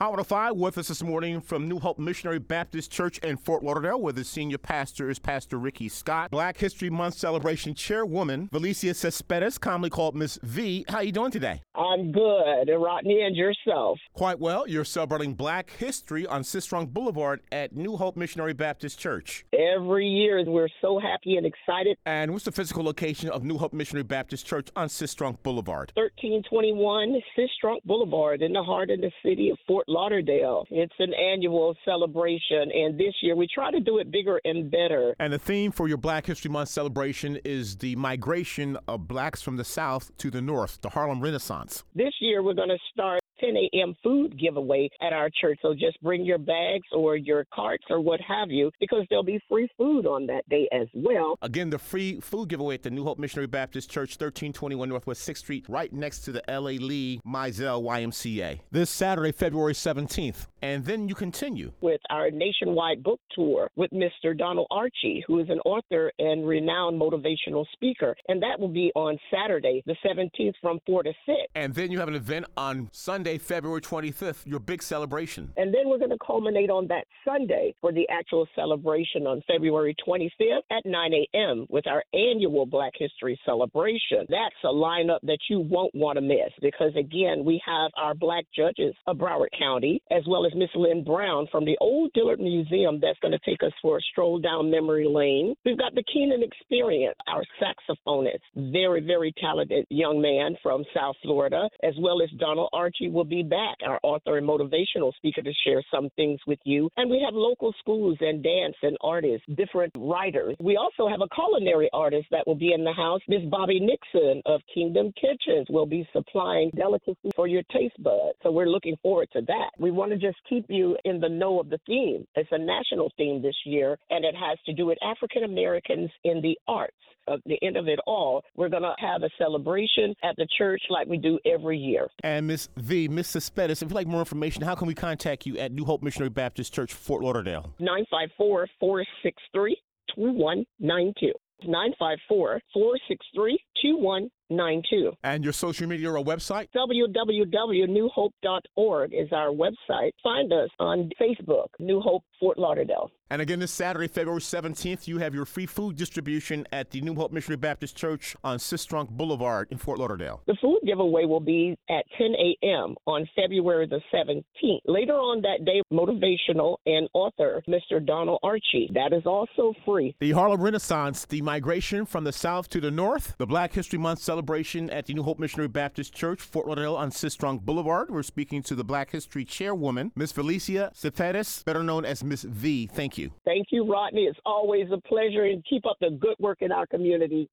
Hot 105 with us this morning from New Hope Missionary Baptist Church in Fort Lauderdale, where the senior pastor is Pastor Ricky Scott. Black History Month celebration chairwoman, Valicia Cespedes, commonly called Miss V. How you doing today? I'm good. And Rodney and yourself. Quite well. You're celebrating Black History on Sistrunk Boulevard at New Hope Missionary Baptist Church. Every year we're so happy and excited. And what's the physical location of New Hope Missionary Baptist Church on Sistrunk Boulevard? 1321 Sistrunk Boulevard in the heart of the city of Fort Lauderdale. It's an annual celebration, and this year we try to do it bigger and better. And the theme for your Black History Month celebration is the migration of blacks from the South to the North, the Harlem Renaissance. This year we're going to start 10 a.m. food giveaway at our church. So just bring your bags or your carts or what have you, because there'll be free food on that day as well. Again, the free food giveaway at the New Hope Missionary Baptist Church, 1321 Northwest 6th Street, right next to the L.A. Lee Mizell YMCA. This Saturday, February 17th. And then you continue with our nationwide book tour with Mr. Donald Archie, who is an author and renowned motivational speaker. And that will be on Saturday, the 17th from 4 to 6. And then you have an event on Sunday, February 25th, your big celebration. And then we're going to culminate on that Sunday for the actual celebration on February 25th at 9 a.m. with our annual Black History celebration. That's a lineup that you won't want to miss because, again, we have our black judges of Broward County as well as Miss Lynn Brown from the Old Dillard Museum that's going to take us for a stroll down memory lane. We've got the Keenan Experience, our saxophonist, very, very talented young man from South Florida, as well as Donald Archie will be back, our author and motivational speaker to share some things with you. And we have local schools and dance and artists, different writers. We also have a culinary artist that will be in the house. Miss Bobby Nixon of Kingdom Kitchens will be supplying delicacies for your taste buds. So we're looking forward to that. We want to just keep you in the know of the theme. It's a national theme this year, and it has to do with African Americans in the arts. At the end of it all, we're going to have a celebration at the church like we do every year. And Miss V, Miss Cespedes, if you'd like more information, how can we contact you at New Hope Missionary Baptist Church, Fort Lauderdale? 954 463 2192. 954 463 2192. And your social media or website? www.newhope.org is our website. Find us on Facebook, New Hope Fort Lauderdale. And again, this Saturday, February 17th, you have your free food distribution at the New Hope Missionary Baptist Church on Sistrunk Boulevard in Fort Lauderdale. The food giveaway will be at 10 a.m. on February the 17th. Later on that day, motivational and author Mr. Donald Archie. That is also free. The Harlem Renaissance, the migration from the South to the North, the Black History Month celebration at the New Hope Missionary Baptist Church, Fort Lauderdale on Sistrunk Boulevard. We're speaking to the Black History Chairwoman, Miss Felicia Cespedes, better known as Miss V. Thank you. Thank you, Rodney. It's always a pleasure and keep up the good work in our community.